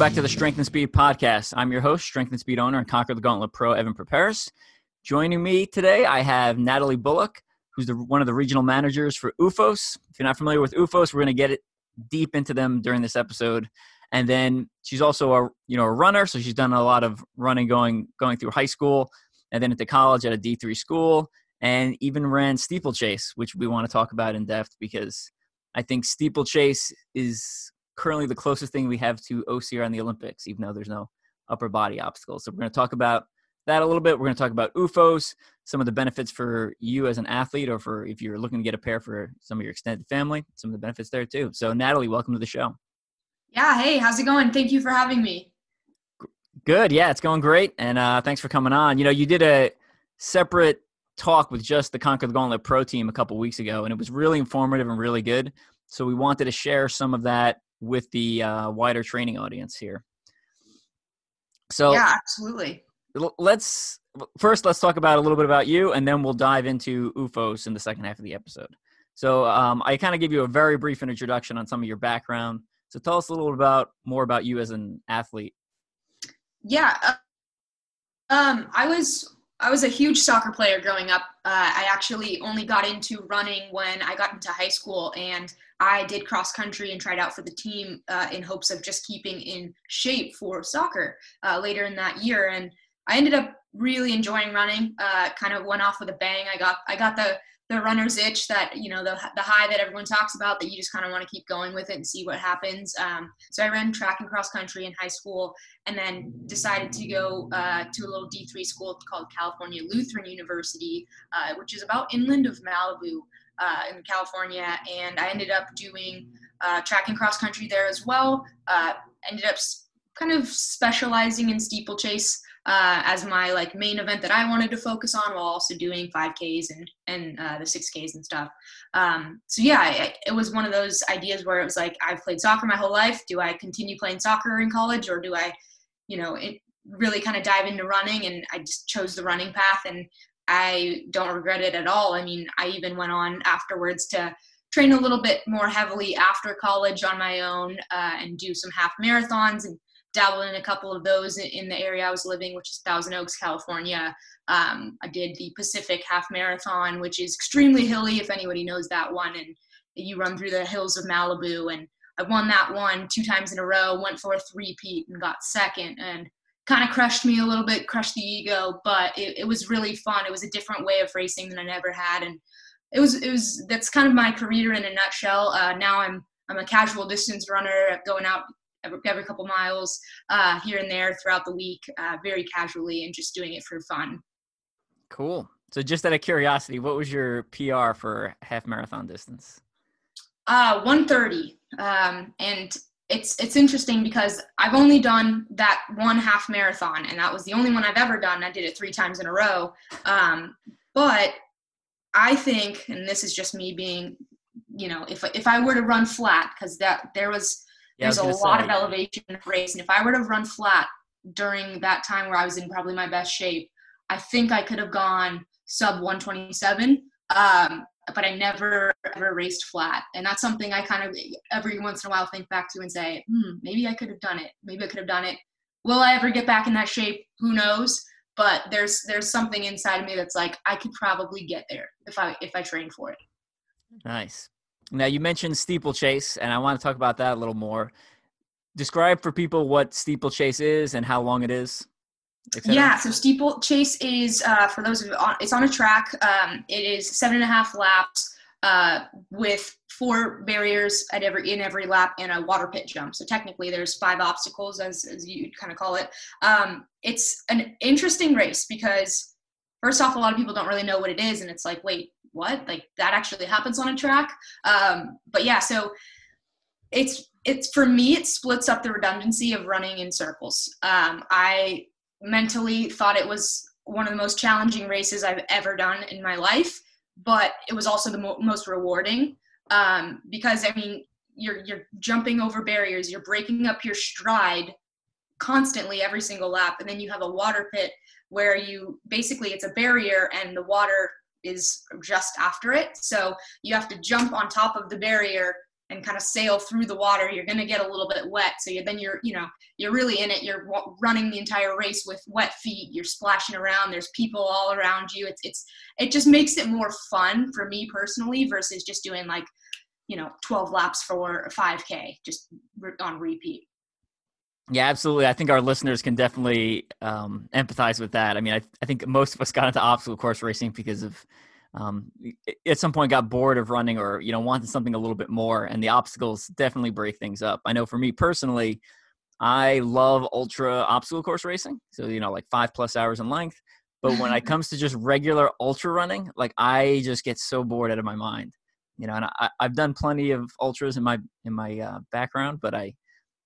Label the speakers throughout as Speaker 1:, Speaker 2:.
Speaker 1: Back to the Strength and Speed podcast. I'm your host, Strength and Speed owner and Conquer the Gauntlet Pro, Evan Perperis. Joining me today, I have Natalie Bullock, who's the, one of the regional managers for OOFOS. If you're not familiar with OOFOS, we're going to get it deep into them during this episode. And then she's also a you know a runner, so she's done a lot of running going going through high school, and then into college at a D3 school, and even ran steeplechase, which we want to talk about in depth because I think steeplechase is currently the closest thing we have to OCR in the Olympics, even though there's no upper body obstacles. So we're going to talk about that a little bit. We're going to talk about OOFOS, some of the benefits for you as an athlete, or for if you're looking to get a pair for some of your extended family, some of the benefits there too. So, Natalie, welcome to the show.
Speaker 2: Yeah. Hey, how's it going? Thank you for having me.
Speaker 1: Good. Yeah, it's going great. And uh, thanks for coming on. You know, you did a separate talk with just the Conquer the Gauntlet Pro team a couple weeks ago, and it was really informative and really good. So we wanted to share some of that with the uh, wider training audience here. So
Speaker 2: yeah, absolutely.
Speaker 1: Let's first let's talk about a little bit about you, and then we'll dive into OOFOS in the second half of the episode. So um, I kind of give you a very brief introduction on some of your background. So tell us a little about more about you as an athlete.
Speaker 2: Yeah, uh, um, I was I was a huge soccer player growing up. Uh, I actually only got into running when I got into high school, and I did cross country and tried out for the team uh, in hopes of just keeping in shape for soccer uh, later in that year. And I ended up really enjoying running. Uh, kind of went off with a bang. I got I got the the runner's itch that you know the the high that everyone talks about that you just kind of want to keep going with it and see what happens. Um, so I ran track and cross country in high school, and then decided to go uh, to a little D three school called California Lutheran University, uh, which is about inland of Malibu uh, in California, and I ended up doing uh, track and cross country there as well. Uh, ended up kind of specializing in steeplechase uh, as my like main event that I wanted to focus on, while also doing 5Ks and and uh, the 6Ks and stuff. Um, so yeah, it, was one of those ideas where it was like I've played soccer my whole life. Do I continue playing soccer in college, or do I, you know, it, really kind of dive into running? And I just chose the running path, and I don't regret it at all. I mean, I even went on afterwards to train a little bit more heavily after college on my own uh, and do some half marathons and dabble in a couple of those in the area I was living, which is Thousand Oaks, California. Um, I did the Pacific Half Marathon, which is extremely hilly, if anybody knows that one. And you run through the hills of Malibu. And I won that one two times in a row, went for a three-peat and got second. And kind of crushed me a little bit, crushed the ego, but it, it was really fun. It was a different way of racing than I never had, and it was it was that's kind of my career in a nutshell. Uh, now I'm I'm a casual distance runner, going out every, every couple miles uh, here and there throughout the week, uh, very casually, and just doing it for fun.
Speaker 1: Cool. So, just out of curiosity, what was your PR for half marathon distance?
Speaker 2: Uh, 130. Um, and it's it's interesting because I've only done that one half marathon, and that was the only one I've ever done. I did it three times in a row. Um, but I think, and this is just me being, you know, if if I were to run flat, because that there was yeah, there's was a lot say. of elevation in the race, and if I were to run flat during that time where I was in probably my best shape, I think I could have gone sub 127. Um, but I never ever raced flat. And that's something I kind of every once in a while think back to and say, hmm, maybe I could have done it. Maybe I could have done it. Will I ever get back in that shape? Who knows? But there's there's something inside of me that's like I could probably get there if I if I train for it.
Speaker 1: Nice. Now you mentioned steeplechase, and I want to talk about that a little more. Describe for people what steeplechase is and how long it is.
Speaker 2: Yeah, so steeplechase is uh, for those of you, it's on a track. Um, it is seven and a half laps uh, with four barriers at every in every lap and a water pit jump. So technically, there's five obstacles, as as you kind of call it. Um, it's an interesting race because first off, a lot of people don't really know what it is, and it's like, wait, what? Like that actually happens on a track? Um, but yeah, so it's it's for me it splits up the redundancy of running in circles um, i mentally thought it was one of the most challenging races I've ever done in my life, but it was also the mo- most rewarding um, because I mean you're you're jumping over barriers, you're breaking up your stride constantly every single lap, and then you have a water pit where you basically it's a barrier and the water is just after it, so you have to jump on top of the barrier and kind of sail through the water you're going to get a little bit wet. So you, then you're you know you're really in it. You're running the entire race with wet feet. You're splashing around. There's people all around you. It's it's it just makes it more fun for me personally versus just doing like you know 12 laps for a 5k just on repeat.
Speaker 1: Yeah, absolutely. I think our listeners can definitely um, empathize with that. I mean, I, I think most of us got into obstacle course racing because of um, at some point got bored of running or you know wanted something a little bit more, and the obstacles definitely break things up. I know for me personally, I love ultra obstacle course racing, so you know like five plus hours in length. But when it comes to just regular ultra running, like I just get so bored out of my mind. You know, and I, I've done plenty of ultras in my in my uh, background, but I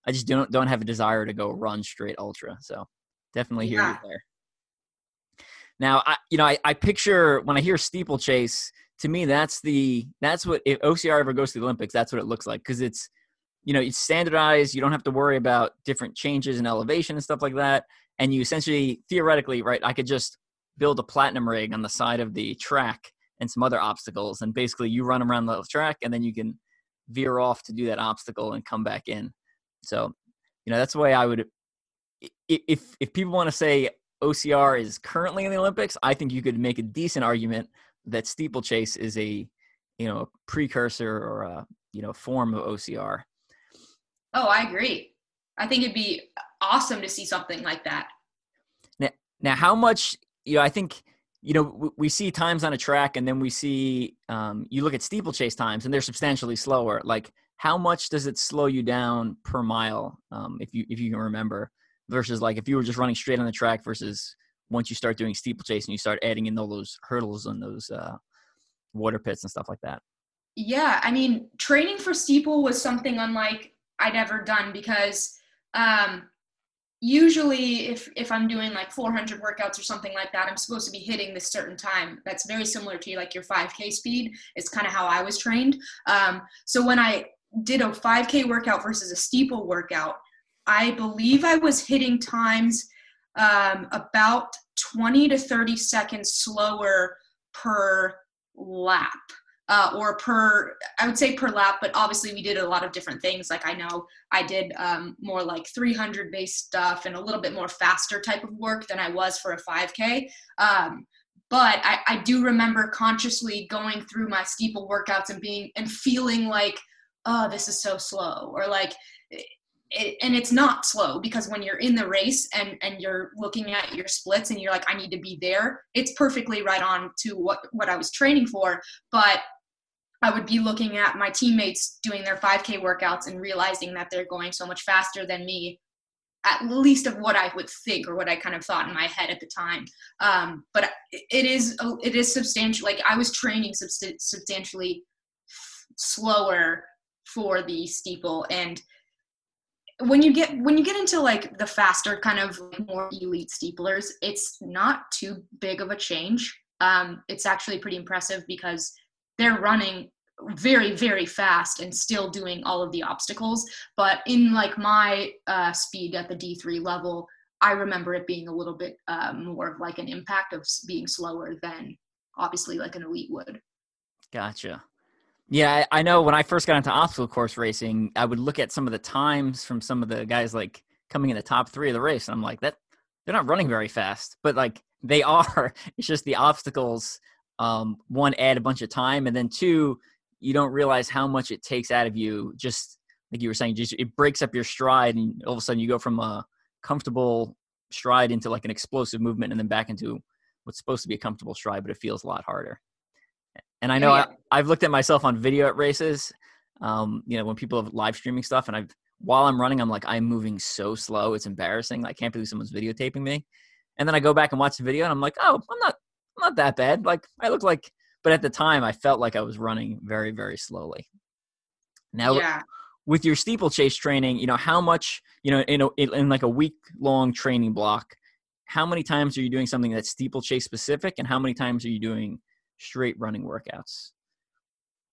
Speaker 1: I just don't don't have a desire to go run straight ultra. So definitely hear yeah. you there. Now, I you know I, I picture when I hear steeplechase, to me that's the that's what if OCR ever goes to the Olympics, that's what it looks like because it's you know it's standardized. You don't have to worry about different changes in elevation and stuff like that. And you essentially theoretically, right? I could just build a platinum rig on the side of the track and some other obstacles, and basically you run around the track, and then you can veer off to do that obstacle and come back in. So, you know, that's the way I would. If if people want to say OCR is currently in the Olympics, I think you could make a decent argument that steeplechase is a, you know, a precursor or a you know form of OCR.
Speaker 2: Oh, I agree. I think it'd be awesome to see something like that.
Speaker 1: Now, now how much you know? I think you know we see times on a track, and then we see um, you look at steeplechase times, and they're substantially slower. Like how much does it slow you down per mile um, if you if you can remember versus like if you were just running straight on the track versus once you start doing steeplechase and you start adding in all those hurdles and those uh, water pits and stuff like that?
Speaker 2: Yeah i mean training for steeple was something unlike i'd ever done because um, usually if if i'm doing like 400 workouts or something like that i'm supposed to be hitting this certain time. That's very similar to like your 5k speed. It's kind of how i was trained. Um, so when i did a 5K workout versus a steeple workout, I believe I was hitting times um, about 20 to 30 seconds slower per lap. Uh, or per, I would say per lap, but obviously we did a lot of different things. Like I know I did um, more like 300 base stuff and a little bit more faster type of work than I was for a 5K. Um, but I, I do remember consciously going through my steeple workouts and being and feeling like oh this is so slow or like it, and it's not slow because when you're in the race and and you're looking at your splits and you're like i need to be there it's perfectly right on to what what i was training for. But i would be looking at my teammates doing their 5k workouts and realizing that they're going so much faster than me at least of what i would think or what i kind of thought in my head at the time. Um, but it is it is substantial like i was training substantially slower for the steeple and when you get when you get into like the faster kind of more elite steeplers it's not too big of a change. Um, it's actually pretty impressive because they're running very very fast and still doing all of the obstacles. But in like my uh, speed at the d3 level i remember it being a little bit uh, more of like an impact of being slower than obviously like an elite would.
Speaker 1: Gotcha yeah, I know when I first got into obstacle course racing, I would look at some of the times from some of the guys like coming in the top three of the race, and I'm like, that they're not running very fast, but like they are. It's just the obstacles. Um, one, add a bunch of time, and then two, you don't realize how much it takes out of you. Just like you were saying, just it breaks up your stride, and all of a sudden you go from a comfortable stride into like an explosive movement, and then back into what's supposed to be a comfortable stride, but it feels a lot harder. And I know yeah. I, have looked at myself on video at races. Um, you know, when people have live streaming stuff, and I've while I'm running, I'm like, I'm moving so slow. It's embarrassing. I can't believe someone's videotaping me. And then I go back and watch the video, and I'm like, oh, I'm not, I'm not that bad. Like I look like, but at the time, I felt like I was running very, very slowly. Now, yeah. with your steeplechase training, you know how much, you know, in a, in like a week long training block, how many times are you doing something that's steeplechase specific, and how many times are you doing straight running workouts?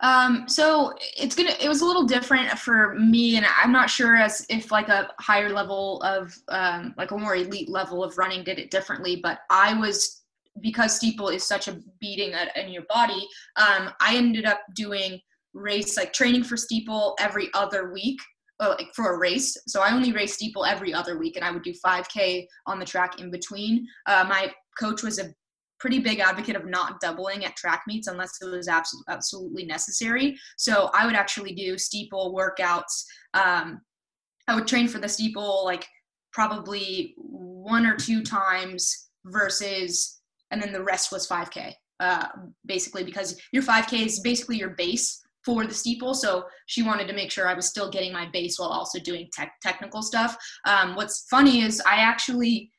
Speaker 2: Um, so it's gonna. It was a little different for me, and I'm not sure as if like a higher level of um, like a more elite level of running did it differently. But I was because steeple is such a beating at, in your body. Um, I ended up doing race like training for steeple every other week uh, like for a race. So I only race steeple every other week, and I would do 5K on the track in between. Uh, my coach was a pretty big advocate of not doubling at track meets unless it was absolutely necessary. So I would actually do steeple workouts. Um, I would train for the steeple like probably one or two times versus, and then the rest was 5K. Uh, basically, because your 5K is basically your base for the steeple. So she wanted to make sure I was still getting my base while also doing tech, technical stuff. Um, what's funny is I actually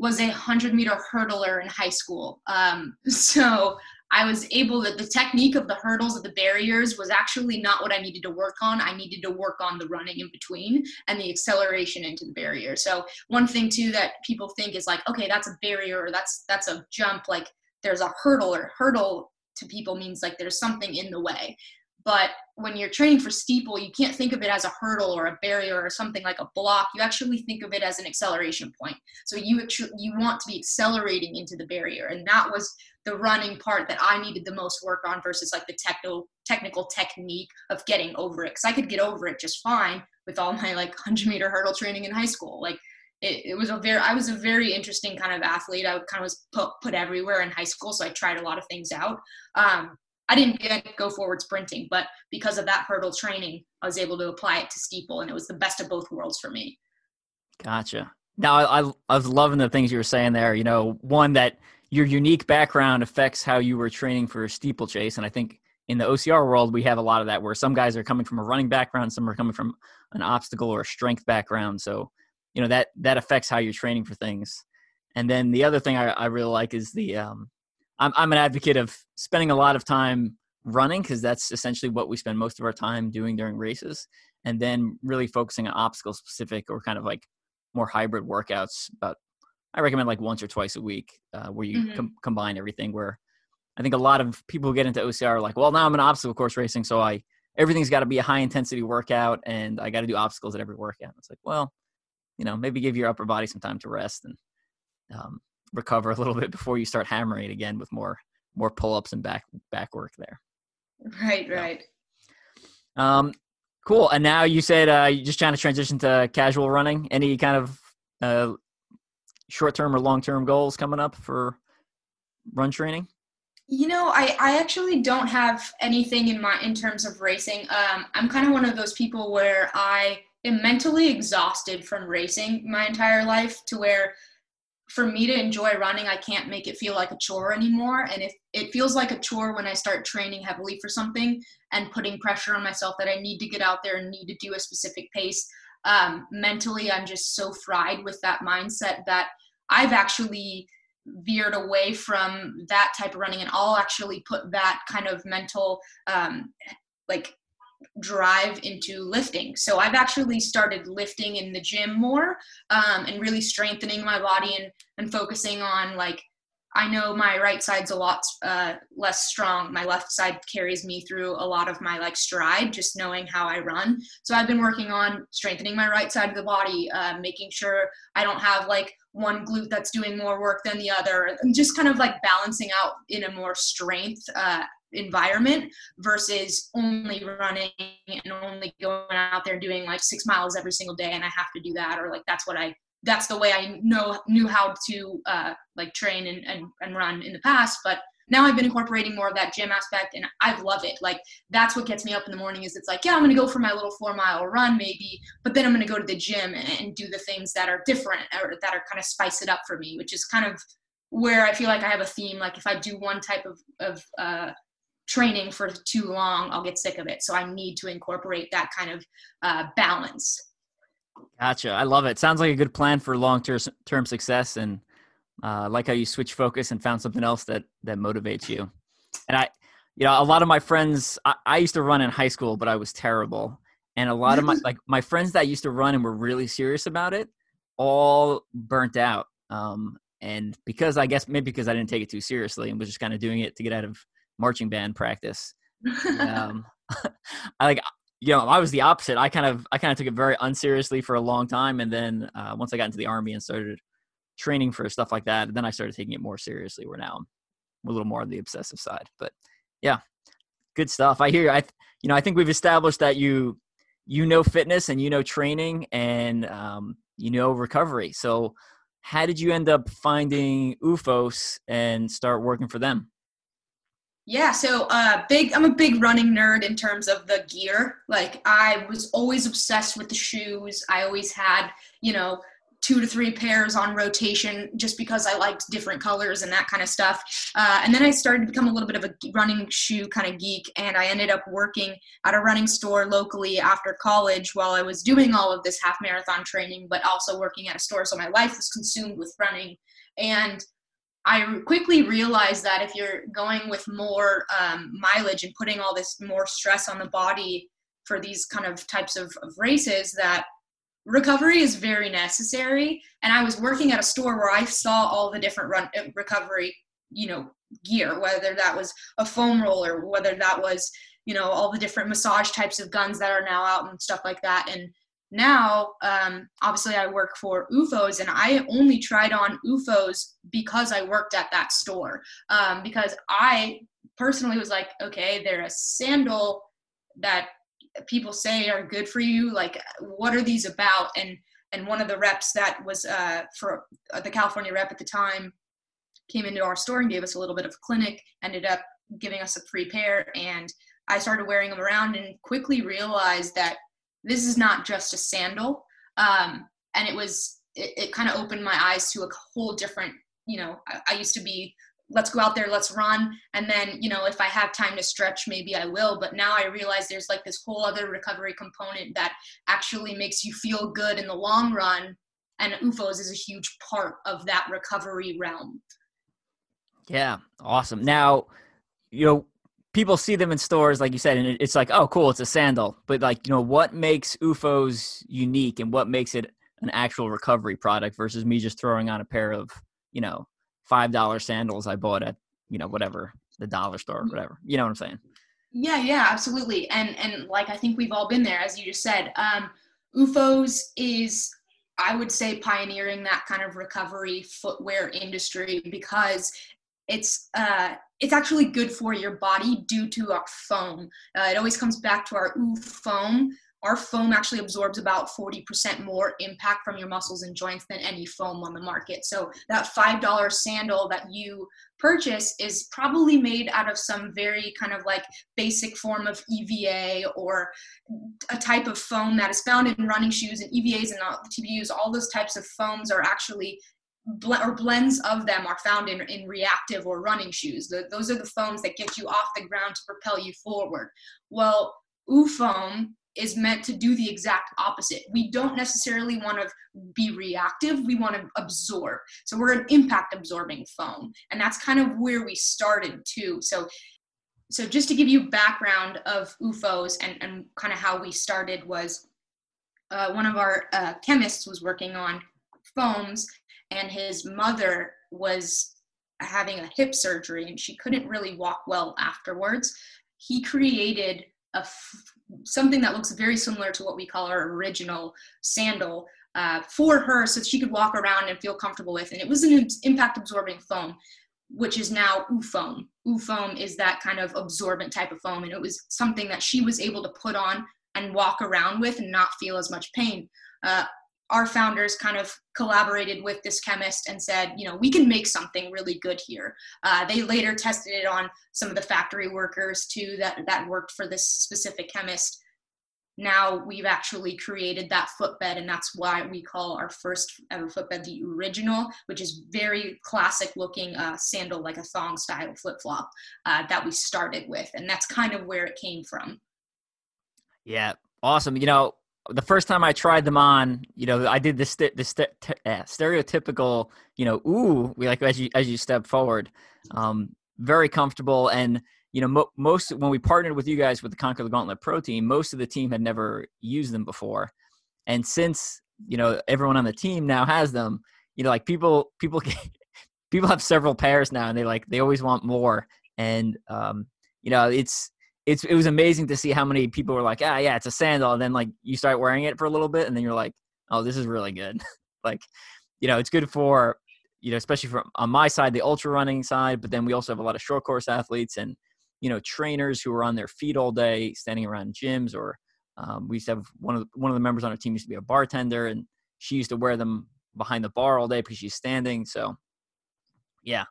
Speaker 2: was a 100 meter hurdler in high school. Um, so I was able that the technique of the hurdles of the barriers was actually not what I needed to work on. I needed to work on the running in between and the acceleration into the barrier. So one thing too that people think is like, okay, that's a barrier or that's that's a jump. Like there's a hurdle or hurdle to people means like there's something in the way. But when you're training for steeple, you can't think of it as a hurdle or a barrier or something like a block. You actually think of it as an acceleration point. So you you want to be accelerating into the barrier, and that was the running part that I needed the most work on versus like the technical technical technique of getting over it. Because I could get over it just fine with all my like 100 meter hurdle training in high school. Like it, it, was a very I was a very interesting kind of athlete. I kind of was put put everywhere in high school, so I tried a lot of things out. Um, I didn't get go forward sprinting, but because of that hurdle training, I was able to apply it to steeple, and it was the best of both worlds for me.
Speaker 1: Gotcha. Now, I, I, was loving the things you were saying there. You know, one that your unique background affects how you were training for steeplechase, and I think in the OCR world we have a lot of that, where some guys are coming from a running background, some are coming from an obstacle or a strength background. So, you know that that affects how you're training for things. And then the other thing I, I really like is the um, I'm I'm an advocate of spending a lot of time running because that's essentially what we spend most of our time doing during races, and then really focusing on obstacle specific or kind of like more hybrid workouts. But I recommend like once or twice a week uh, where you mm-hmm. com- combine everything. Where I think a lot of people who get into OCR are like, well, now I'm an obstacle course racing, so I everything's got to be a high intensity workout, and I got to do obstacles at every workout. It's like, well, you know, maybe give your upper body some time to rest and um, recover a little bit before you start hammering it again with more more pull-ups and back back work there.
Speaker 2: Right, right.
Speaker 1: Um, cool. And now you said uh, you're just trying to transition to casual running. Any kind of uh, short-term or long-term goals coming up for run training?
Speaker 2: You know, I, I actually don't have anything in my in terms of racing. Um, I'm kind of one of those people where I am mentally exhausted from racing my entire life to where for me to enjoy running, I can't make it feel like a chore anymore. And if it feels like a chore when I start training heavily for something and putting pressure on myself that I need to get out there and need to do a specific pace, um, mentally, I'm just so fried with that mindset that I've actually veered away from that type of running and I'll actually put that kind of mental um, like drive into lifting. So I've actually started lifting in the gym more um, and really strengthening my body and, and focusing on like, I know my right side's a lot uh, less strong. My left side carries me through a lot of my like stride, just knowing how I run. So I've been working on strengthening my right side of the body, uh, making sure I don't have like one glute that's doing more work than the other, and just kind of like balancing out in a more strength uh, environment versus only running and only going out there doing like six miles every single day and I have to do that or like that's what I that's the way I know knew how to uh, like train and, and, and run in the past but now I've been incorporating more of that gym aspect and I love it. Like that's what gets me up in the morning is it's like, yeah, I'm gonna go for my little four mile run maybe, but then I'm gonna go to the gym and, and do the things that are different or that are kind of spice it up for me, which is kind of where I feel like I have a theme. Like if I do one type of, of uh, training for too long, I'll get sick of it. So I need to incorporate that kind of uh, balance.
Speaker 1: Gotcha. I love it. Sounds like a good plan for long term success, and uh, like how you switch focus and found something else that that motivates you. And I, you know, a lot of my friends. I, I used to run in high school, but I was terrible. And a lot of my like my friends that used to run and were really serious about it, all burnt out. Um, and because I guess maybe because I didn't take it too seriously and was just kind of doing it to get out of marching band practice. um, I like you know I was the opposite. I kind of I kind of took it very unseriously for a long time, and then uh, once I got into the army and started training for stuff like that, then I started taking it more seriously. Where now I'm a little more on the obsessive side. But yeah, good stuff. I hear. You. I you know I think we've established that you you know fitness and you know training and um, you know recovery. So how did you end up finding OOFOS and start working for them?
Speaker 2: Yeah, so uh, big. I'm a big running nerd in terms of the gear. Like I was always obsessed with the shoes. I always had, you know, two to three pairs on rotation just because I liked different colors and that kind of stuff. Uh, and then I started to become a little bit of a running shoe kind of geek, and I ended up working at a running store locally after college while I was doing all of this half marathon training, but also working at a store. So my life was consumed with running. And I quickly realized that if you're going with more um, mileage and putting all this more stress on the body for these kind of types of, of races, that recovery is very necessary. And I was working at a store where I saw all the different run uh, recovery, you know, gear, whether that was a foam roller, whether that was, you know, all the different massage types of guns that are now out and stuff like that. And now um, obviously i work for OOFOS and i only tried on OOFOS because i worked at that store. Um, because i personally was like okay they're a sandal that people say are good for you. Like what are these about? And and one of the reps that was uh, for the california rep at the time came into our store and gave us a little bit of a clinic ended up giving us a free pair and i started wearing them around and quickly realized that this is not just a sandal. Um, and it was, it, it kind of opened my eyes to a whole different, you know, I, I used to be, let's go out there, let's run. And then, you know, if I have time to stretch, maybe I will. But now I realize there's like this whole other recovery component that actually makes you feel good in the long run. And OOFOS is a huge part of that recovery realm.
Speaker 1: Yeah, awesome. Now, you know, people see them in stores, like you said, and it's like, oh, cool, it's a sandal. But like, you know, what makes OOFOS unique, and what makes it an actual recovery product versus me just throwing on a pair of, you know, five dollar sandals I bought at, you know, whatever the dollar store, or whatever. You know what I'm saying?
Speaker 2: Yeah, yeah, absolutely. And and like I think we've all been there, as you just said. Um, OOFOS is I would say pioneering that kind of recovery footwear industry because it's uh, it's actually good for your body due to our foam. Uh, it always comes back to our ooh foam. Our foam actually absorbs about 40% more impact from your muscles and joints than any foam on the market. So that $5 sandal that you purchase is probably made out of some very kind of like basic form of EVA or a type of foam that is found in running shoes and EVAs and TPUs. All those types of foams are actually bl- or blends of them are found in, in reactive or running shoes. The, those are the foams that get you off the ground to propel you forward. Well, OOFOAM is meant to do the exact opposite. We don't necessarily want to be reactive, we want to absorb. So we're an impact absorbing foam. And that's kind of where we started too. So so just to give you background of OOFOS and, and kind of how we started was uh, one of our uh, chemists was working on foams and his mother was having a hip surgery and she couldn't really walk well afterwards he created a something that looks very similar to what we call our original sandal uh, for her so she could walk around and feel comfortable with and it was an impact absorbing foam which is now OOFOAM. OOFOAM is that kind of absorbent type of foam and it was something that she was able to put on and walk around with and not feel as much pain uh, our founders kind of collaborated with this chemist and said, you know, we can make something really good here. Uh, they later tested it on some of the factory workers too that that worked for this specific chemist. Now we've actually created that footbed, and that's why we call our first ever footbed the original, which is very classic looking uh, sandal, like a thong style flip flop uh, that we started with, and that's kind of where it came from.
Speaker 1: Yeah, awesome. You know, the first time I tried them on, you know, I did this st- uh, stereotypical, you know, ooh, we like as you as you step forward, um, very comfortable, and you know, mo- most when we partnered with you guys with the Conquer the Gauntlet Pro team, most of the team had never used them before, and since you know everyone on the team now has them, you know, like people people people have several pairs now, and they like they always want more, and um, you know, it's it's it was amazing to see how many people were like, ah, yeah, it's a sandal, and then like you start wearing it for a little bit, and then you're like, oh, this is really good. like, you know, it's good for you know, especially from on my side, the ultra running side, but then we also have a lot of short course athletes, and you know trainers who are on their feet all day, standing around gyms, or um, we used to have one of the, one of the members on our team used to be a bartender, and she used to wear them behind the bar all day because she's standing. So, yeah.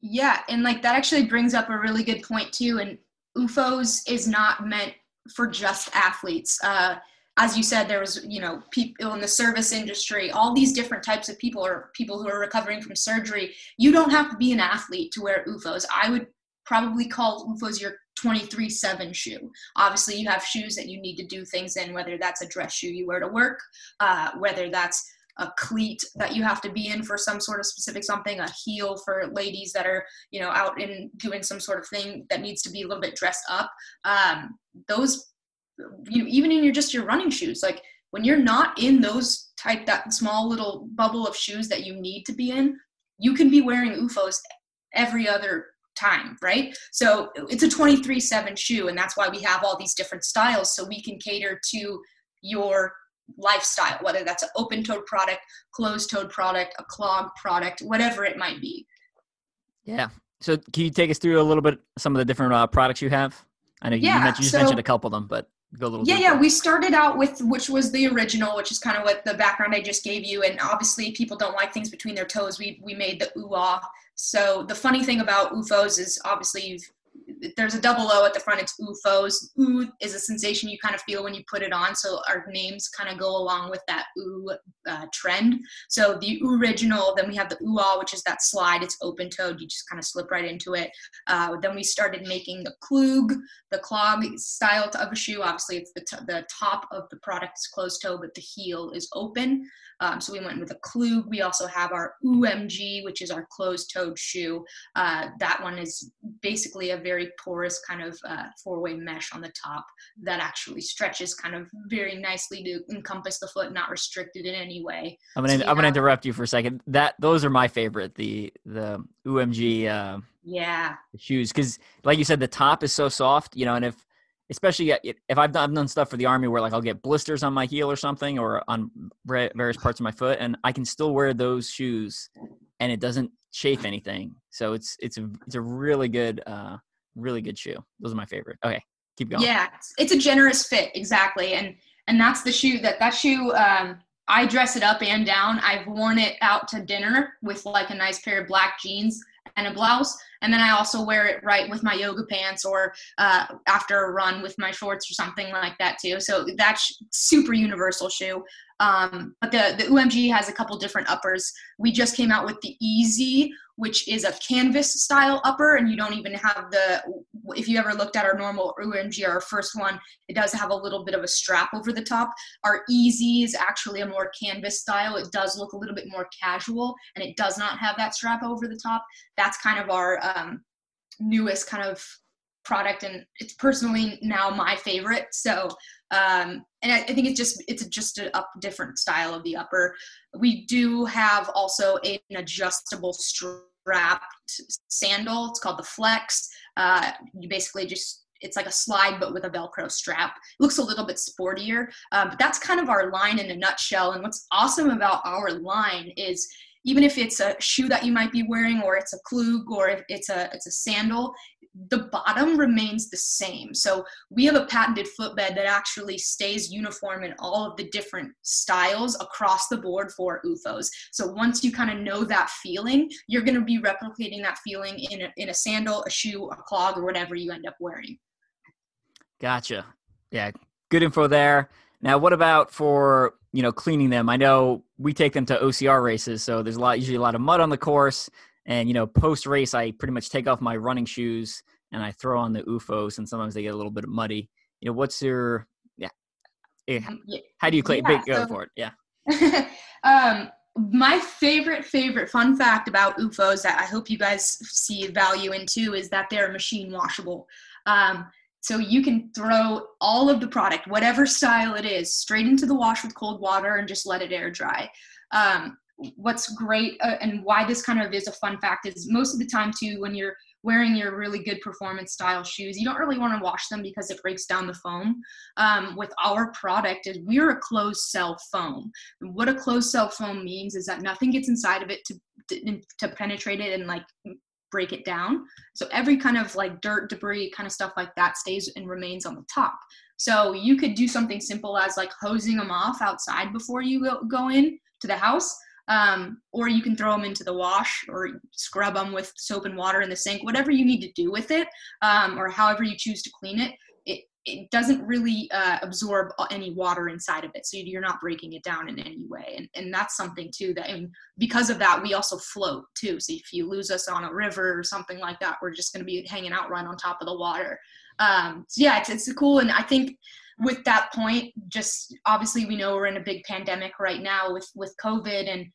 Speaker 2: Yeah, and like that actually brings up a really good point too. And OOFOS is not meant for just athletes. Uh, as you said, there was, you know, people in the service industry, all these different types of people or people who are recovering from surgery. You don't have to be an athlete to wear OOFOS. I would probably call OOFOS your 23 7 shoe. Obviously, you have shoes that you need to do things in, whether that's a dress shoe you wear to work, uh, whether that's a cleat that you have to be in for some sort of specific something, a heel for ladies that are, you know, out in doing some sort of thing that needs to be a little bit dressed up. Um, those, you know, even in your just your running shoes, like when you're not in those type that small little bubble of shoes that you need to be in, you can be wearing OOFOS every other time, right? So it's a 23 7 shoe, and that's why we have all these different styles so we can cater to your lifestyle, whether that's an open toed product, closed toed product, a clog product, whatever it might be.
Speaker 1: Yeah. So can you take us through a little bit some of the different uh, products you have? I know you,
Speaker 2: yeah,
Speaker 1: you, mentioned, you
Speaker 2: so,
Speaker 1: mentioned a couple of them, but go a little.
Speaker 2: Yeah,
Speaker 1: deeper.
Speaker 2: yeah. We started out with which was the original, which is kind of what the background I just gave you. And obviously, people don't like things between their toes. We we made the ooh So the funny thing about OOFOS is obviously you've there's a double O at the front. It's OOFOS. Ooh is a sensation you kind of feel when you put it on. So our names kind of go along with that ooh uh, trend. So the original, then we have the ooh which is that slide. It's open toed. You just kind of slip right into it. Uh, then we started making the klug, the clog style of a shoe. Obviously, it's the, t- the top of the product is closed toe, but the heel is open. Um, so we went with a klug. We also have our OMG, which is our closed toed shoe. Uh, that one is basically a very porous kind of uh, four way mesh on the top that actually stretches kind of very nicely to encompass the foot, not restricted in any way.
Speaker 1: I'm gonna so I'm gonna interrupt you for a second. That those are my favorite. The the OMG uh,
Speaker 2: yeah
Speaker 1: shoes because like you said, the top is so soft. You know, and if especially if I've done, I've done stuff for the army where like I'll get blisters on my heel or something or on various parts of my foot, and I can still wear those shoes, and it doesn't chafe anything. So it's it's a it's a really good uh really good shoe. Those are my favorite. Okay, keep going.
Speaker 2: Yeah, it's a generous fit exactly, and and that's the shoe that that shoe. Um, I dress it up and down. I've worn it out to dinner with like a nice pair of black jeans and a blouse. And then I also wear it right with my yoga pants or uh, after a run with my shorts or something like that too. So that's super universal shoe. Um, but the, the OMG has a couple different uppers. We just came out with the Easy, which is a canvas style upper, and you don't even have the. If you ever looked at our normal OMG, our first one, it does have a little bit of a strap over the top. Our Easy is actually a more canvas style. It does look a little bit more casual, and it does not have that strap over the top. That's kind of our um, newest kind of product and it's personally now my favorite. So um, and I, I, think it's just it's just a up different style of the upper. We do have also an adjustable strapped sandal. It's called the flex. Uh, you basically just it's like a slide but with a velcro strap. It looks a little bit sportier um, but that's kind of our line in a nutshell. And what's awesome about our line is even if it's a shoe that you might be wearing or it's a klug or if it's a it's a sandal the bottom remains the same. So we have a patented footbed that actually stays uniform in all of the different styles across the board for OOFOS. So once you kind of know that feeling, you're going to be replicating that feeling in a, in a sandal, a shoe, a clog, or whatever you end up wearing.
Speaker 1: Gotcha. Yeah, good info there. Now, what about for you know cleaning them? I know we take them to OCR races, so there's a lot usually a lot of mud on the course. And you know, post race, I pretty much take off my running shoes and I throw on the OOFOS, and sometimes they get a little bit of muddy. You know, what's your yeah? Eh, mm, how do you clean? Yeah, go so, for it. Yeah.
Speaker 2: um, my favorite favorite fun fact about OOFOS that I hope you guys see value in too is that they're machine washable. Um, so you can throw all of the product, whatever style it is, straight into the wash with cold water and just let it air dry. Um, what's great uh, and why this kind of is a fun fact is most of the time too when you're wearing your really good performance style shoes you don't really want to wash them because it breaks down the foam um, with our product is we're a closed cell foam and what a closed cell foam means is that nothing gets inside of it to to, to penetrate it and like break it down. So every kind of like dirt, debris, kind of stuff like that stays and remains on the top. So you could do something simple as like hosing them off outside before you go, go in to the house. Um, or you can throw them into the wash or scrub them with soap and water in the sink, whatever you need to do with it, um, or however you choose to clean it. It, it doesn't really uh, absorb any water inside of it, so you're not breaking it down in any way. And, and that's something too that, I mean, because of that, we also float too. So if you lose us on a river or something like that, we're just going to be hanging out right on top of the water. Um, so yeah, it's, it's cool. And I think with that point, just obviously we know we're in a big pandemic right now with, with COVID and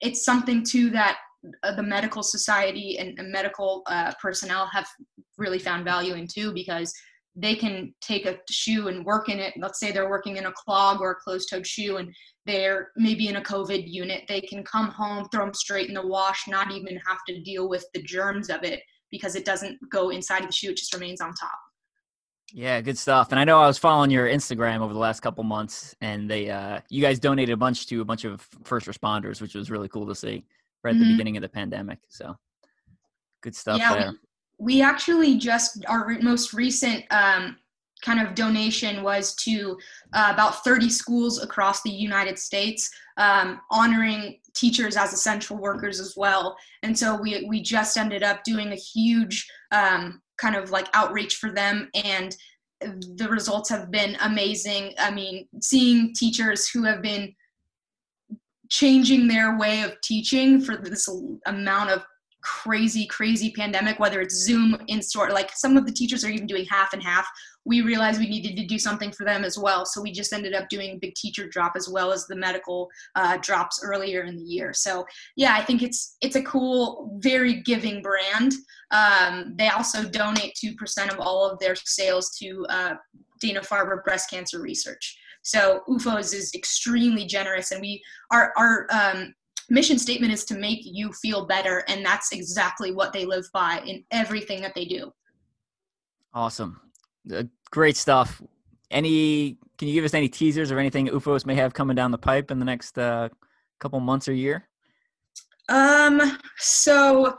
Speaker 2: it's something too that uh, the medical society and, and medical uh, personnel have really found value in too because they can take a shoe and work in it. Let's say they're working in a clog or a closed toed shoe and they're maybe in a COVID unit. They can come home, throw them straight in the wash, not even have to deal with the germs of it because it doesn't go inside of the shoe, it just remains on top.
Speaker 1: Yeah, good stuff. And I know I was following your Instagram over the last couple months, and they uh, you guys donated a bunch to a bunch of first responders, which was really cool to see right at mm-hmm. the beginning of the pandemic. So good stuff yeah, there.
Speaker 2: We, actually just our most recent um, kind of donation was to uh, about 30 schools across the United States, um, honoring teachers as essential workers as well. And so we we just ended up doing a huge um, kind of like outreach for them and the results have been amazing. I mean, seeing teachers who have been changing their way of teaching for this amount of crazy, crazy pandemic, whether it's Zoom in store, like some of the teachers are even doing half and half. We realized we needed to do something for them as well. So we just ended up doing a big teacher drop as well as the medical uh, drops earlier in the year. So yeah, I think it's it's a cool, very giving brand. Um, they also donate two percent of all of their sales to uh, Dana Farber breast cancer research. So OOFOS is extremely generous, and we our our um, mission statement is to make you feel better and that's exactly what they live by in everything that they do.
Speaker 1: Awesome. Uh, great stuff. Any can you give us any teasers or anything OOFOS may have coming down the pipe in the next uh, couple months or year?
Speaker 2: Um so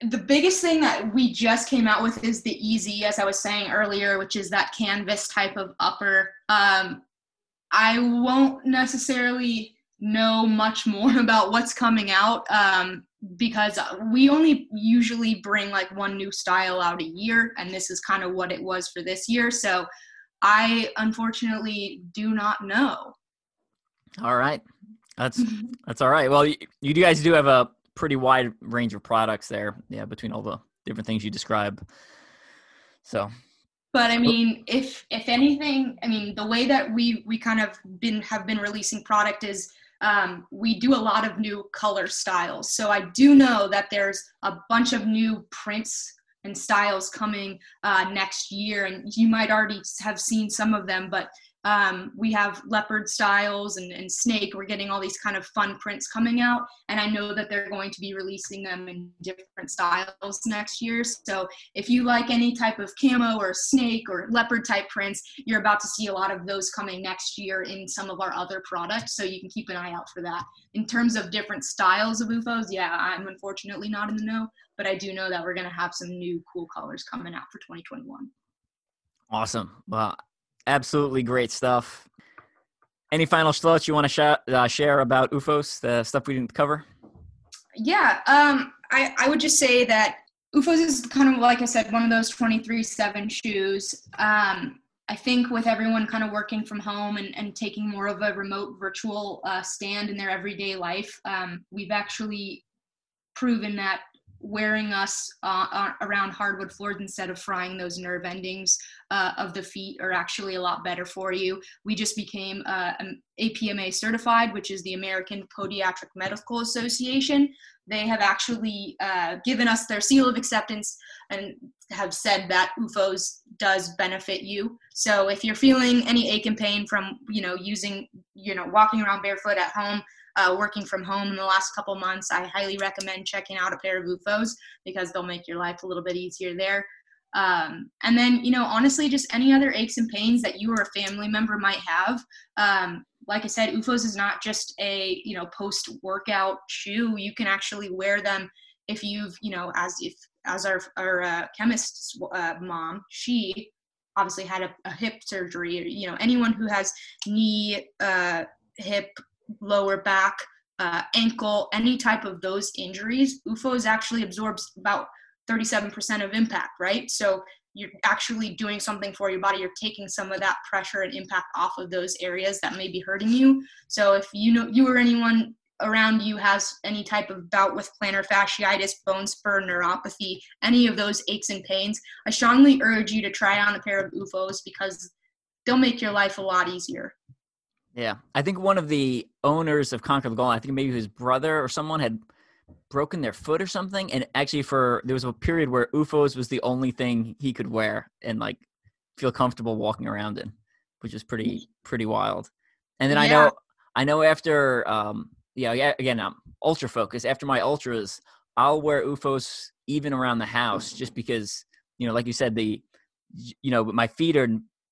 Speaker 2: the biggest thing that we just came out with is the easy as i was saying earlier which is that canvas type of upper. Um i won't necessarily know much more about what's coming out um, because we only usually bring like one new style out a year, and this is kind of what it was for this year. So I unfortunately do not know.
Speaker 1: All right, that's that's all right. Well, you, you guys do have a pretty wide range of products there, yeah, between all the different things you describe. So
Speaker 2: but i mean if if anything i mean the way that we we kind of been have been releasing product is um, we do a lot of new color styles. So I do know that there's a bunch of new prints and styles coming uh, next year, and you might already have seen some of them, but um, we have leopard styles and, and, snake. We're getting all these kind of fun prints coming out, and I know that they're going to be releasing them in different styles next year. So if you like any type of camo or snake or leopard type prints, you're about to see a lot of those coming next year in some of our other products. So you can keep an eye out for that. In terms of different styles of OOFOS, yeah, I'm unfortunately not in the know, but I do know that we're going to have some new cool colors coming out for 2021.
Speaker 1: Awesome. Well, absolutely great stuff. Any final thoughts you want to sh- uh, share about OOFOS, the stuff we didn't cover?
Speaker 2: Yeah, um, I, I would just say that OOFOS is kind of, like I said, one of those 23 7 shoes. Um, I think with everyone kind of working from home and, and taking more of a remote virtual uh, stand in their everyday life, um, we've actually proven that wearing us uh, around hardwood floors instead of frying those nerve endings uh, of the feet are actually a lot better for you. We just became uh, APMA certified, which is the American Podiatric Medical Association. They have actually uh, given us their seal of acceptance and have said that OOFOS does benefit you. So if you're feeling any ache and pain from, you know, using, you know, walking around barefoot at home, uh, working from home in the last couple months, I highly recommend checking out a pair of OOFOS because they'll make your life a little bit easier there. Um, and then, you know, honestly, just any other aches and pains that you or a family member might have. Um, like I said, OOFOS is not just a, you know, post workout shoe. You can actually wear them if you've you know as if as our our uh, chemist's uh, mom she obviously had a, a, hip surgery you know anyone who has knee uh, hip lower back uh, ankle any type of those injuries OOFOS actually absorbs about 37% of impact right? So you're actually doing something for your body. You're taking some of that pressure and impact off of those areas that may be hurting you. So if you know you or anyone around you has any type of bout with plantar fasciitis bone spur neuropathy any of those aches and pains i strongly urge you to try on a pair of OOFOS because they'll make your life a lot easier
Speaker 1: yeah i think one of the owners of conquer the goal i think maybe his brother or someone had broken their foot or something and actually for there was a period where OOFOS was the only thing he could wear and like feel comfortable walking around in which is pretty pretty wild and then yeah. i know i know after um yeah yeah again i'm ultra focused after my ultras i'll wear OOFOS even around the house just because you know like you said the you know my feet are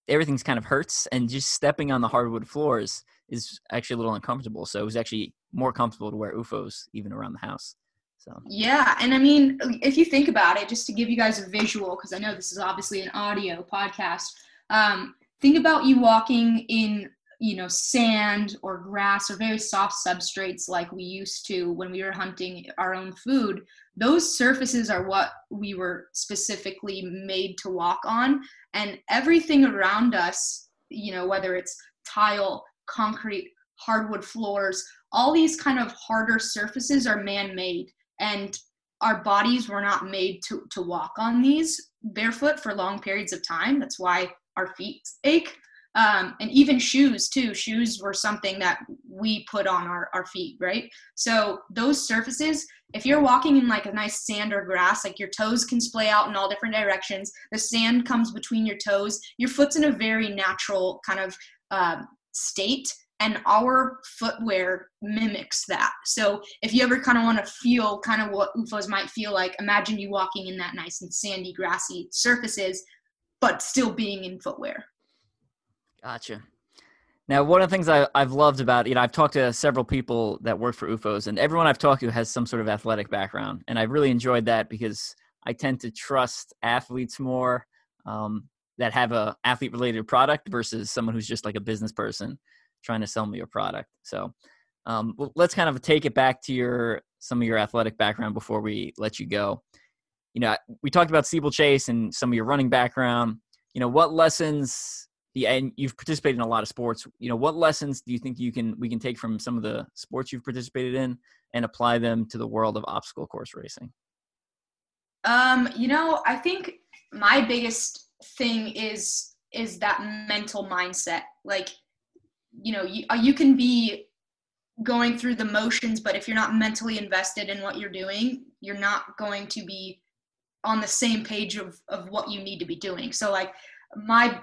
Speaker 1: everything's kind of hurts and just stepping on the hardwood floors is actually a little uncomfortable so it was actually more comfortable to wear OOFOS even around the house so
Speaker 2: yeah, and I mean, if you think about it, just to give you guys a visual, because I know this is obviously an audio podcast. Um, think about you walking in, you know, sand or grass or very soft substrates like we used to when we were hunting our own food. Those surfaces are what we were specifically made to walk on, and everything around us, you know, whether it's tile, concrete, hardwood floors, all these kind of harder surfaces are man-made. And our bodies were not made to, to walk on these barefoot for long periods of time. That's why our feet ache um, and even shoes too shoes were something that we put on our, our feet right so those surfaces if you're walking in like a nice sand or grass like your toes can splay out in all different directions the sand comes between your toes your foot's in a very natural kind of uh, state and our footwear mimics that. So if you ever kind of want to feel kind of what OOFOS might feel like, imagine you walking in that nice and sandy, grassy surfaces, but still being in footwear.
Speaker 1: Gotcha. Now, one of the things I, have loved about, you know, I've talked to several people that work for OOFOS, and everyone I've talked to has some sort of athletic background. And I've really enjoyed that because I tend to trust athletes more um, that have a athlete related product versus someone who's just like a business person trying to sell me a product. So um, well, let's kind of take it back to your some of your athletic background before we let you go. You know, we talked about steeplechase and some of your running background. You know, what lessons? And you've participated in a lot of sports. You know, what lessons do you think you can we can take from some of the sports you've participated in and apply them to the world of obstacle course racing?
Speaker 2: Um, you know, I think my biggest thing is is that mental mindset. Like you know you, uh, you can be going through the motions but if you're not mentally invested in what you're doing you're not going to be on the same page of of what you need to be doing so like my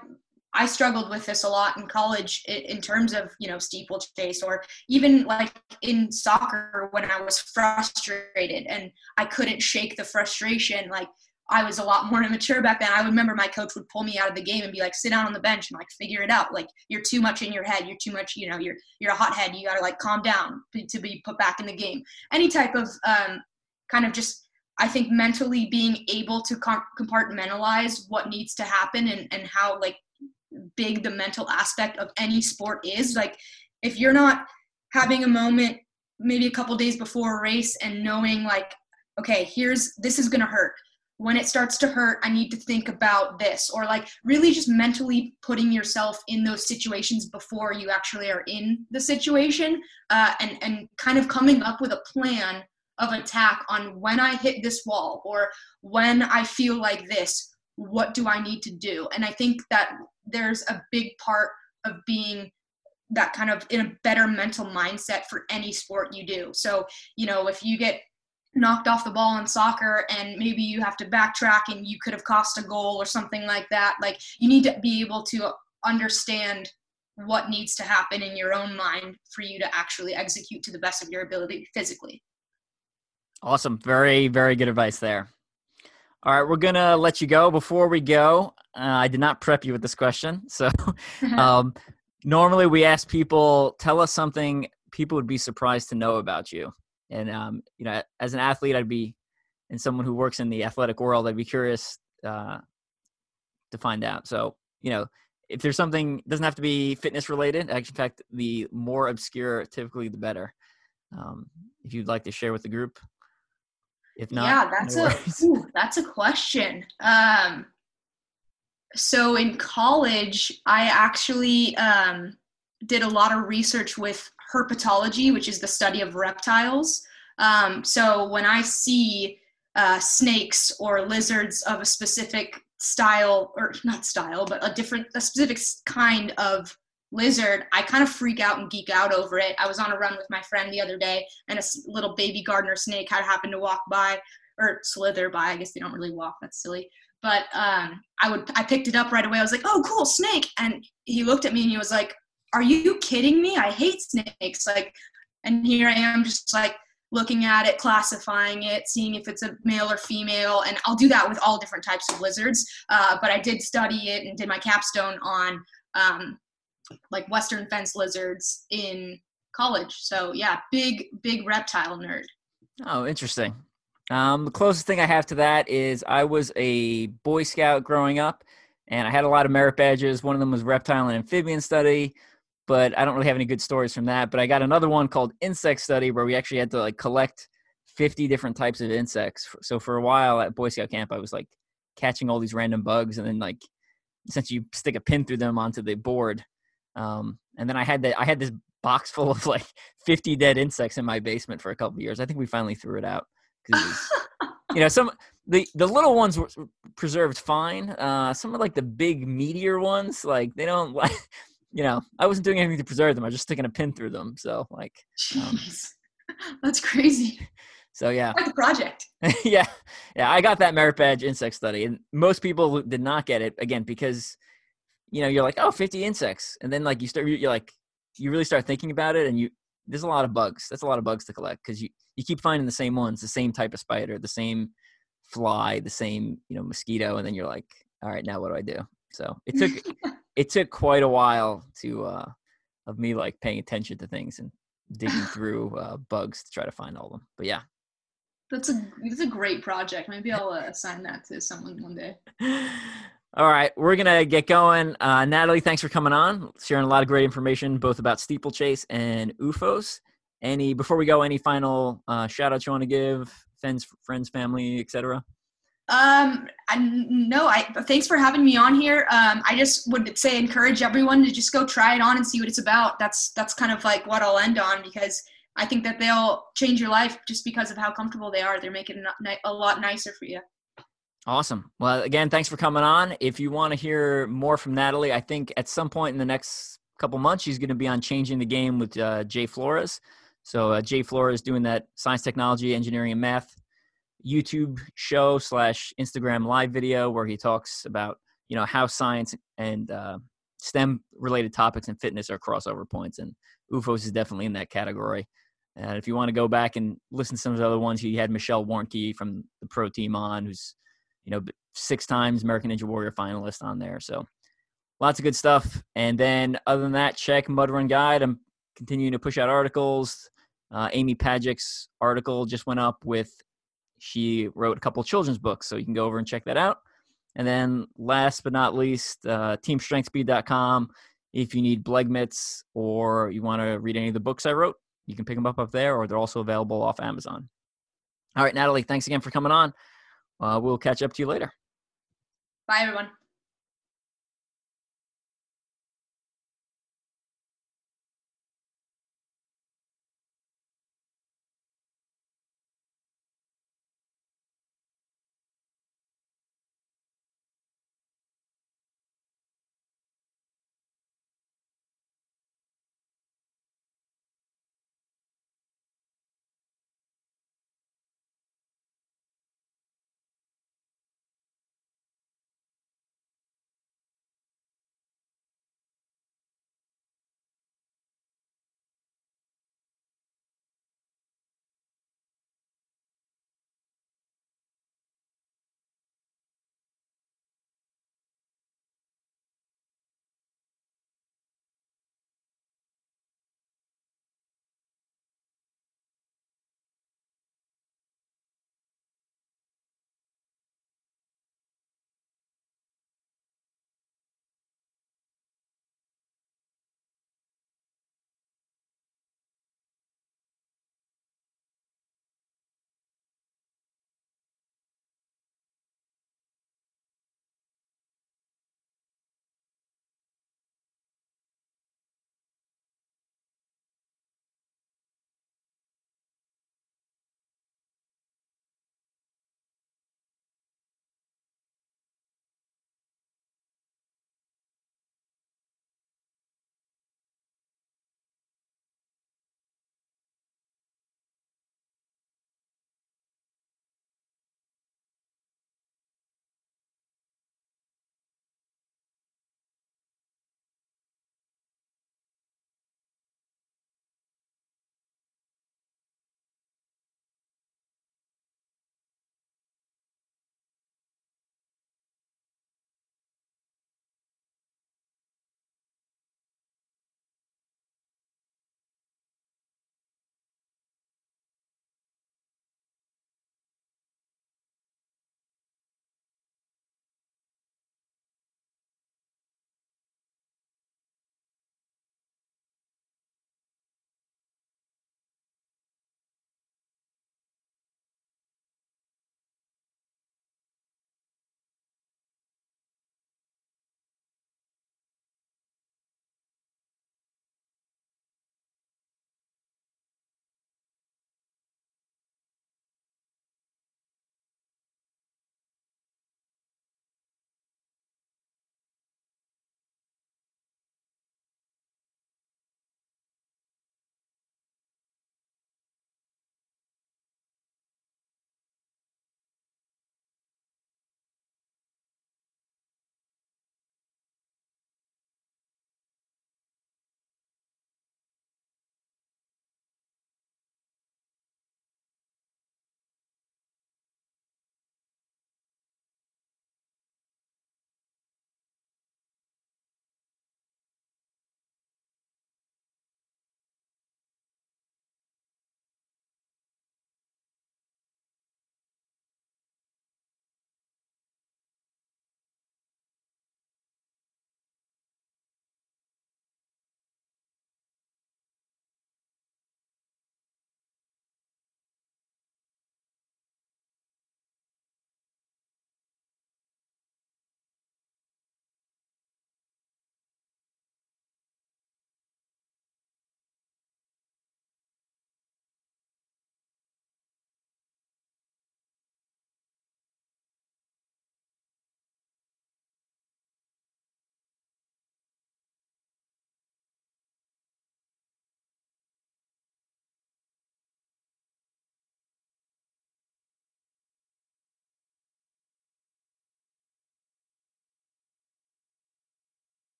Speaker 2: I struggled with this a lot in college in terms of, you know, steeplechase or even like in soccer when I was frustrated and I couldn't shake the frustration. Like I was a lot more immature back then. I remember my coach would pull me out of the game and be like, sit down on the bench and like figure it out. Like you're too much in your head. You're too much, you know, you're you're a hothead. You gotta like calm down to be put back in the game. Any type of um, kind of just I think mentally being able to compartmentalize what needs to happen and, and how like big the mental aspect of any sport is. Like if you're not having a moment maybe a couple days before a race and knowing like, okay, here's this is gonna hurt. When it starts to hurt i need to think about this. Or like really just mentally putting yourself in those situations before you actually are in the situation uh, and and kind of coming up with a plan of attack on when i hit this wall or when i feel like this what do i need to do? And i think that there's a big part of being that kind of in a better mental mindset for any sport you do. So you know if you get knocked off the ball in soccer and maybe you have to backtrack and you could have cost a goal or something like that like you need to be able to understand what needs to happen in your own mind for you to actually execute to the best of your ability physically.
Speaker 1: Awesome. Very very good advice there. All right we're gonna let you go. Before we go i did not prep you with this question so um, normally we ask people tell us something people would be surprised to know about you and um, you know, as an athlete, I'd be and someone who works in the athletic world, I'd be curious uh, to find out. So, you know, if there's something doesn't have to be fitness related. Actually, in fact, the more obscure, typically, the better. Um, if you'd like to share with the group, if not,
Speaker 2: yeah, that's no a ooh, that's a question. Um, so in college, I actually um, did a lot of research with herpetology, which is the study of reptiles. Um, so when I see uh, snakes or lizards of a specific style or not style but a different a specific kind of lizard i kind of freak out and geek out over it i was on a run with my friend the other day and a little baby gardener snake had happened to walk by or slither by i guess they don't really walk that's silly but um, i would i picked it up right away i was like oh cool snake and he looked at me and he was like are you kidding me i hate snakes like and here i am just like looking at it, classifying it, seeing if it's a male or female, and I'll do that with all different types of lizards. Uh, but I did study it and did my capstone on um, like western fence lizards in college. So yeah, big big reptile nerd.
Speaker 1: Oh, interesting. Um, the closest thing I have to that is I was a Boy Scout growing up, and I had a lot of merit badges. One of them was reptile and amphibian study but I don't really have any good stories from that. But I got another one called Insect Study where we actually had to like collect 50 different types of insects. So for a while at Boy Scout camp, I was like catching all these random bugs and then like since you stick a pin through them onto the board. Um, and then I had that I had this box full of like 50 dead insects in my basement for a couple years. I think we finally threw it out because you know some the the little ones were preserved fine. Uh, some of like the big meteor ones, like they don't like you know, I wasn't doing anything to preserve them. I was just sticking a pin through them. So like,
Speaker 2: um, that's crazy.
Speaker 1: So yeah,
Speaker 2: Quite the project.
Speaker 1: yeah, yeah. I got that merit badge insect study, and most people did not get it again because, you know, you're like, oh, 50 insects, and then like you start, you're like, you really start thinking about it, and you there's a lot of bugs. That's a lot of bugs to collect because you you keep finding the same ones, the same type of spider, the same fly, the same you know mosquito, and then you're like, all right, now what do I do? So it took it took quite a while to uh, of me like paying attention to things and digging through uh, bugs to try to find all of them. But yeah,
Speaker 2: that's a that's a great project. Maybe I'll uh, assign that to someone one day.
Speaker 1: All right, we're gonna get going. Uh, Natalie, thanks for coming on, sharing a lot of great information both about steeplechase and OOFOS. Any before we go, any final uh, shout outs you want to give, friends, friends, family, etc.
Speaker 2: Um, I, no, I thanks for having me on here. Um, I just would say encourage everyone to just go try it on and see what it's about. That's that's kind of like what I'll end on because I think that they'll change your life just because of how comfortable they are. They're making it a lot nicer for you.
Speaker 1: Awesome. Well, again, thanks for coming on. If you want to hear more from Natalie, I think at some point in the next couple months she's going to be on changing the game with uh, Jay Flores. So uh, Jay Flores doing that science, technology, engineering, and math YouTube show slash Instagram live video where he talks about you know how science and uh, STEM related topics and fitness are crossover points, and OOFOS is definitely in that category. And if you want to go back and listen to some of the other ones, he had Michelle Warnke from the pro team on, who's you know six times American Ninja Warrior finalist on there. So lots of good stuff. And then other than that, check Mud Run Guide. I'm continuing to push out articles. Uh, Amy Pajic's article just went up with she wrote a couple children's books, so you can go over and check that out. And then last but not least, uh, teamstrengthspeed.com. If you need Bleggmits or you want to read any of the books I wrote, you can pick them up up there, or they're also available off Amazon. All right, Natalie, thanks again for coming on. Uh, we'll catch up to you later.
Speaker 2: Bye, everyone.